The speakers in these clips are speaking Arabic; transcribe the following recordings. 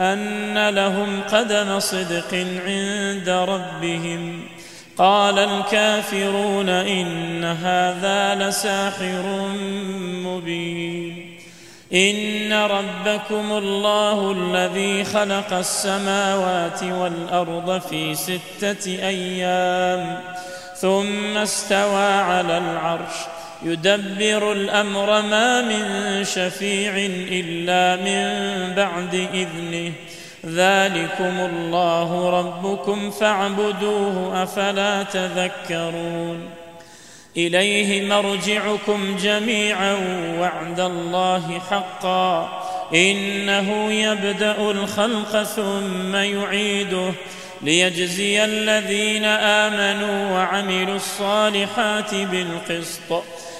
أن لهم قدم صدق عند ربهم. قال الكافرون إن هذا لساحر مبين. إن ربكم الله الذي خلق السماوات والأرض في ستة أيام ثم استوى على العرش. يدبر الأمر ما من شفيع إلا من بعد إذنه. ذلكم الله ربكم فاعبدوه أفلا تذكرون. إليه مرجعكم جميعا وعد الله حقا. إنه يبدأ الخلق ثم يعيده. ليجزي الذين آمنوا وعملوا الصالحات بالقسط.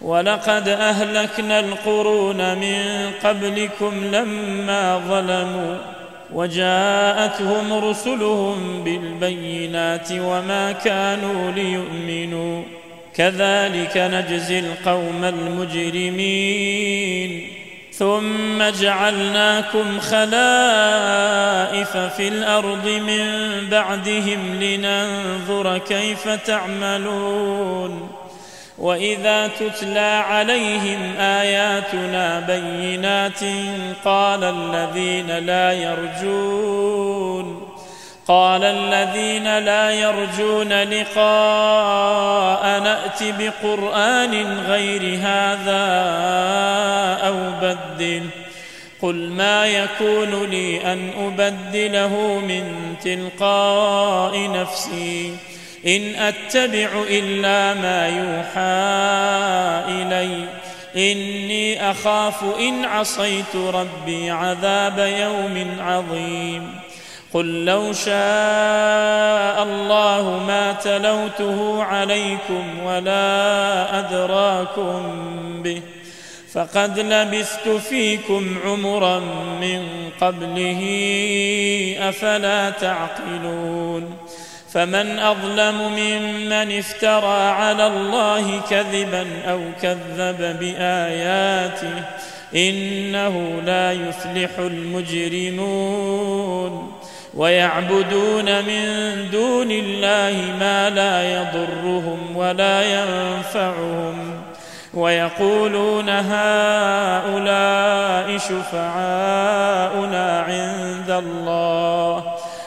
ولقد أهلكنا القرون من قبلكم لما ظلموا وجاءتهم رسلهم بالبينات وما كانوا ليؤمنوا. كذلك نجزي القوم المجرمين. ثم جعلناكم خلائف في الأرض من بعدهم لننظر كيف تعملون. وإذا تتلى عليهم آياتنا بينات قال الذين لا يرجون قال الذين لا يرجون لقاء نأت بقرآن غير هذا أو بدل قل ما يكون لي أن أبدله من تلقاء نفسي إن أتبع إلا ما يوحى إلي. إني أخاف إن عصيت ربي عذاب يوم عظيم. قل لو شاء الله ما تلوته عليكم ولا أدراكم به. فقد لبثت فيكم عمرا من قبله أفلا تعقلون. فمن أظلم ممن افترى على الله كذبا أو كذب بآياته إنه لا يفلح المجرمون ويعبدون من دون الله ما لا يضرهم ولا ينفعهم ويقولون هؤلاء شفعاؤنا عند الله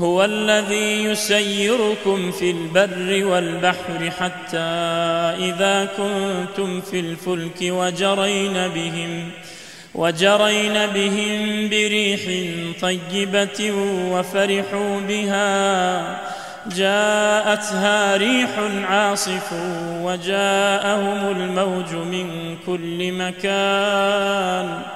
هو الذي يسيركم في البر والبحر حتى إذا كنتم في الفلك وجرين بهم وجرين بهم بريح طيبة وفرحوا بها. جاءتها ريح عاصف وجاءهم الموج من كل مكان.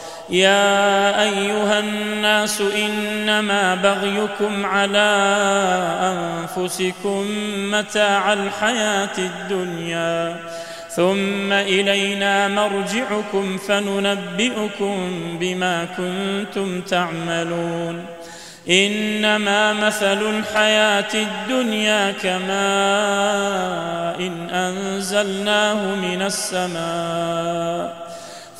يا أيها الناس إنما بغيكم على أنفسكم متاع الحياة الدنيا ثم إلينا مرجعكم فننبئكم بما كنتم تعملون إنما مثل الحياة الدنيا كماء إن أنزلناه من السماء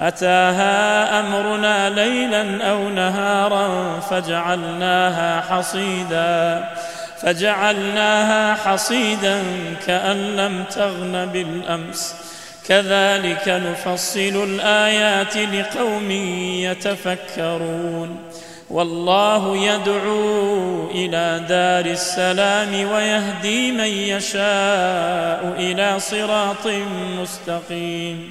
أتاها أمرنا ليلا أو نهارا فجعلناها حصيدا فجعلناها حصيدا كأن لم تغن بالأمس. كذلك نفصل الآيات لقوم يتفكرون. والله يدعو إلى دار السلام ويهدي من يشاء إلى صراط مستقيم.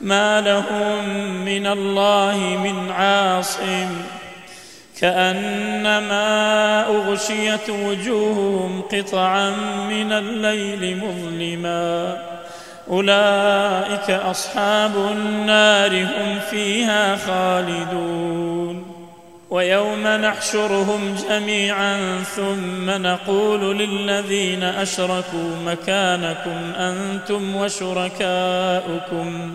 ما لهم من الله من عاصم كأنما أغشيت وجوههم قطعا من الليل مظلما. أولئك أصحاب النار هم فيها خالدون. ويوم نحشرهم جميعا ثم نقول للذين أشركوا مكانكم أنتم وشركاؤكم.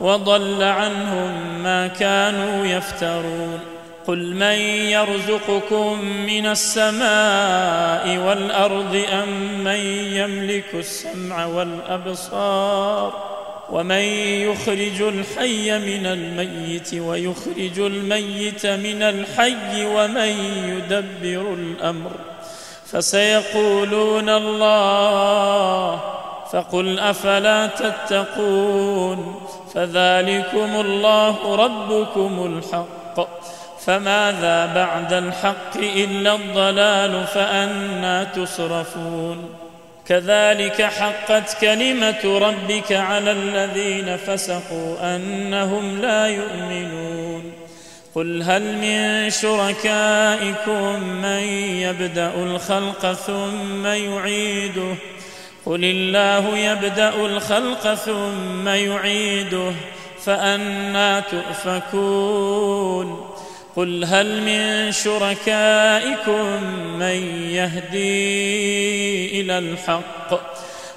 وضل عنهم ما كانوا يفترون. قل من يرزقكم من السماء والأرض أم من يملك السمع والأبصار ومن يخرج الحي من الميت ويخرج الميت من الحي ومن يدبر الأمر فسيقولون الله فقل أفلا تتقون فذلكم الله ربكم الحق. فماذا بعد الحق إلا الضلال فانى تصرفون. كذلك حقت كلمة ربك على الذين فسقوا أنهم لا يؤمنون. قل هل من شركائكم من يبدأ الخلق ثم يعيده؟ قل الله يبدا الخلق ثم يعيده فانى تؤفكون قل هل من شركائكم من يهدي إلى الحق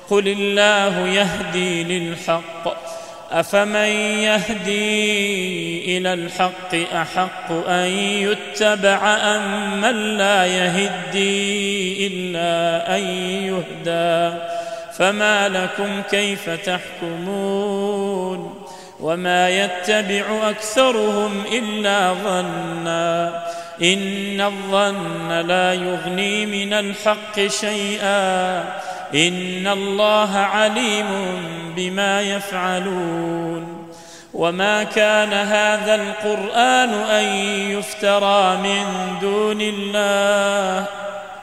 قل الله يهدي للحق افمن يهدي إلى الحق احق ان يتبع ام من لا يهدي الا ان يهدى فما لكم كيف تحكمون وما يتبع أكثرهم إلا ظنا إن الظن لا يغني من الحق شيئا إن الله عليم بما يفعلون وما كان هذا القرآن أن يفترى من دون الله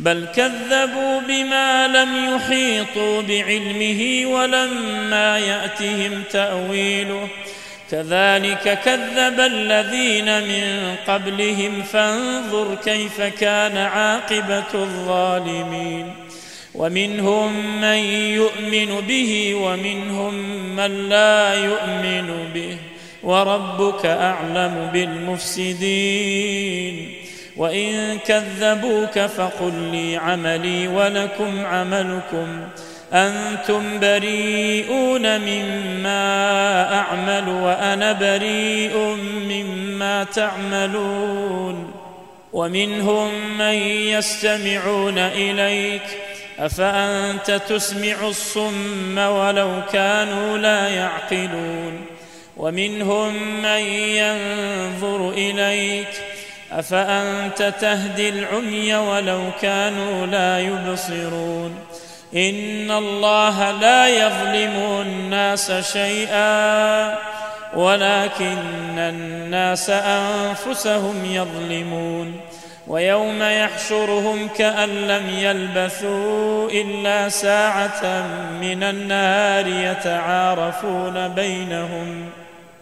بل كذبوا بما لم يحيطوا بعلمه ولما يأتهم تأويله. كذلك كذب الذين من قبلهم فانظر كيف كان عاقبة الظالمين. ومنهم من يؤمن به ومنهم من لا يؤمن به. وربك أعلم بالمفسدين. وإن كذبوك فقل لي عملي ولكم عملكم. أنتم بريئون مما أعمل وأنا بريء مما تعملون. ومنهم من يستمعون إليك. أفأنت تسمع الصم ولو كانوا لا يعقلون. ومنهم من ينظر إليك. أفأنت تهدي العمي ولو كانوا لا يبصرون؟ إن الله لا يظلم الناس شيئا ولكن الناس أنفسهم يظلمون. ويوم يحشرهم كأن لم يلبثوا إلا ساعة من النهار يتعارفون بينهم.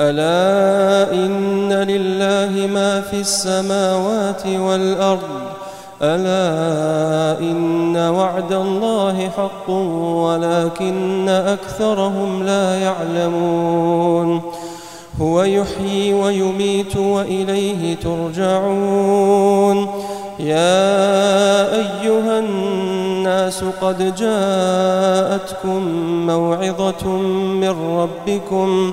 ألا إن لله ما في السماوات والأرض؟ ألا إن وعد الله حق ولكن أكثرهم لا يعلمون. هو يحيي ويميت وإليه ترجعون. يا أيها الناس قد جاءتكم موعظة من ربكم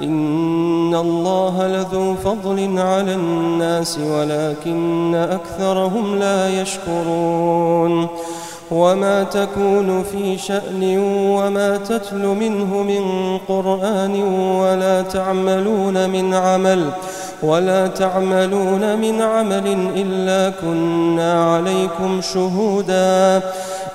إن الله لذو فضل على الناس ولكن أكثرهم لا يشكرون وما تكون في شأن وما تتل منه من قرآن ولا تعملون من عمل ولا تعملون من عمل إلا كنا عليكم شهودا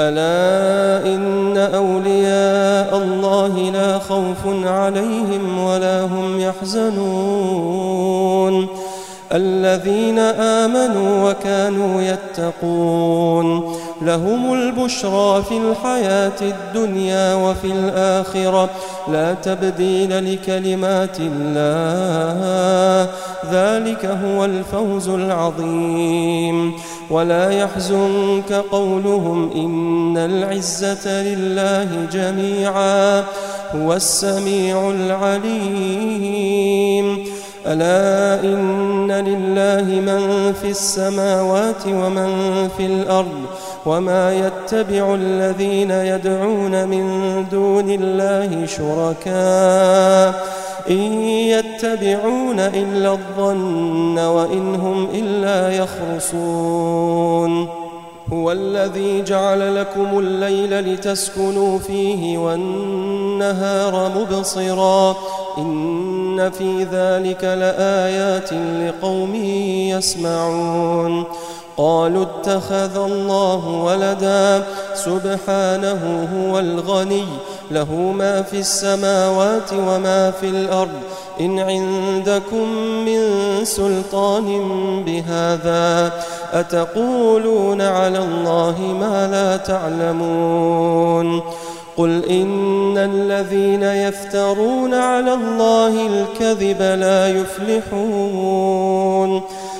ألا إن أولياء الله لا خوف عليهم ولا هم يحزنون. الذين آمنوا وكانوا يتقون. لهم البشرى في الحياة الدنيا وفي الآخرة. لا تبديل لكلمات الله ذلك هو الفوز العظيم. ولا يحزنك قولهم إن العزة لله جميعا هو السميع العليم. ألا إن لله من في السماوات ومن في الأرض وما يتبع الذين يدعون من دون الله شركاء إن يتبعون إلا الظن وإن هم إلا يخرصون هو الذي جعل لكم الليل لتسكنوا فيه والنهار مبصرا إن في ذلك لآيات لقوم يسمعون قالوا اتخذ الله ولدا. سبحانه هو الغني له ما في السماوات وما في الأرض. إن عندكم من سلطان بهذا أتقولون على الله ما لا تعلمون. قل إن الذين يفترون على الله الكذب لا يفلحون.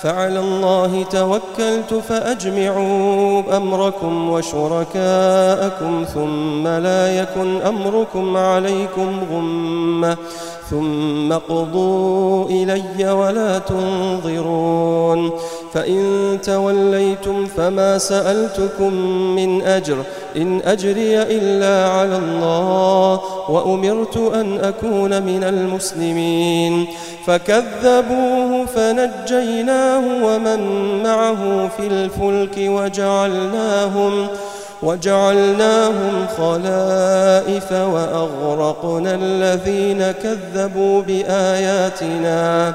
فعلى الله توكلت فأجمعوا أمركم وشركاءكم ثم لا يكن أمركم عليكم غمة ثم قضوا إلي ولا تنظرون فإن توليتم فما سألتكم من أجر إن أجري إلا على الله وأمرت أن أكون من المسلمين فكذبوه فنجيناه ومن معه في الفلك وجعلناهم وجعلناهم خلائف وأغرقنا الذين كذبوا بآياتنا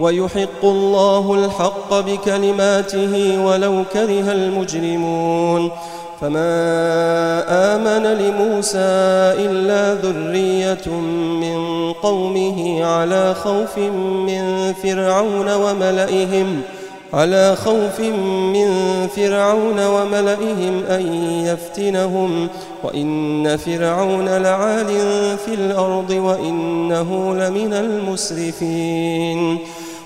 ويحق الله الحق بكلماته ولو كره المجرمون. فما آمن لموسى إلا ذرية من قومه على خوف من فرعون وملئهم على خوف من فرعون وملئهم أن يفتنهم. وإن فرعون لعال في الأرض وإنه لمن المسرفين.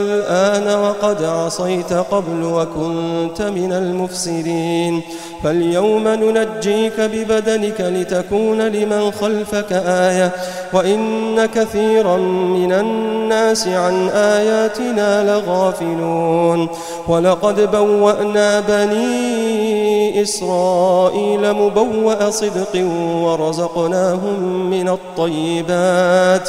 الآن وقد عصيت قبل وكنت من المفسدين فاليوم ننجيك ببدنك لتكون لمن خلفك آية وإن كثيرا من الناس عن آياتنا لغافلون ولقد بوأنا بني إسرائيل مبوأ صدق ورزقناهم من الطيبات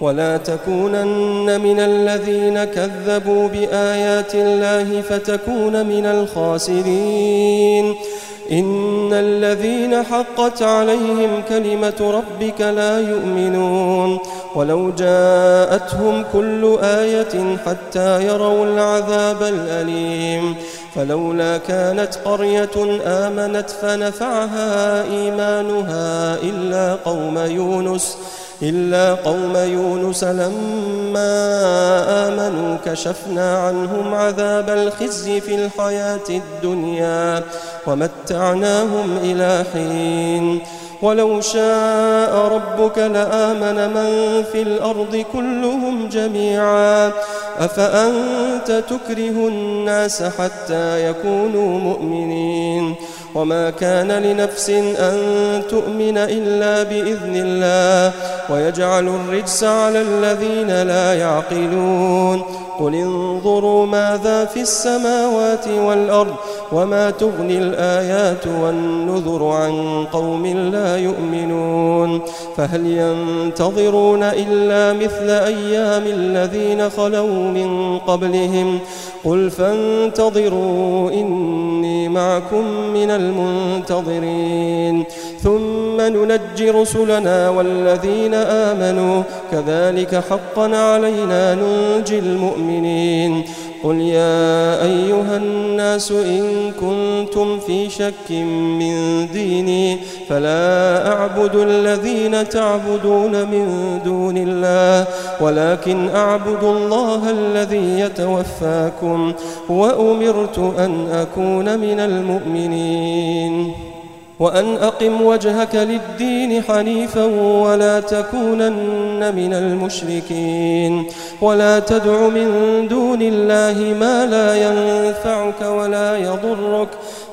ولا تكونن من الذين كذبوا بآيات الله فتكون من الخاسرين. إن الذين حقت عليهم كلمة ربك لا يؤمنون. ولو جاءتهم كل آية حتى يروا العذاب الأليم. فلولا كانت قرية آمنت فنفعها إيمانها إلا قوم يونس. إلا قوم يونس لما آمنوا كشفنا عنهم عذاب الخزي في الحياة الدنيا ومتعناهم إلى حين. ولو شاء ربك لآمن من في الأرض كلهم جميعا. أفأنت تكره الناس حتى يكونوا مؤمنين؟ وما كان لنفس أن تؤمن إلا بإذن الله ويجعل الرجس على الذين لا يعقلون قل انظروا ماذا في السماوات والأرض وما تغني الآيات والنذر عن قوم لا يؤمنون فهل ينتظرون إلا مثل أيام الذين خلوا من قبلهم قل فانتظروا إني معكم من المنتظرين. ثم ننجي رسلنا والذين آمنوا. كذلك حقا علينا ننجي المؤمنين. قل يا أيها الناس إن كنتم في شك من ديني فلا أعبد الذين تعبدون من دون الله ولكن أعبد الله الذي يتوفاكم وأمرت أن أكون من المؤمنين وأن أقم وجهك للدين حنيفا ولا تكونن من المشركين ولا تدع من دون الله ما لا ينفعك ولا يضرك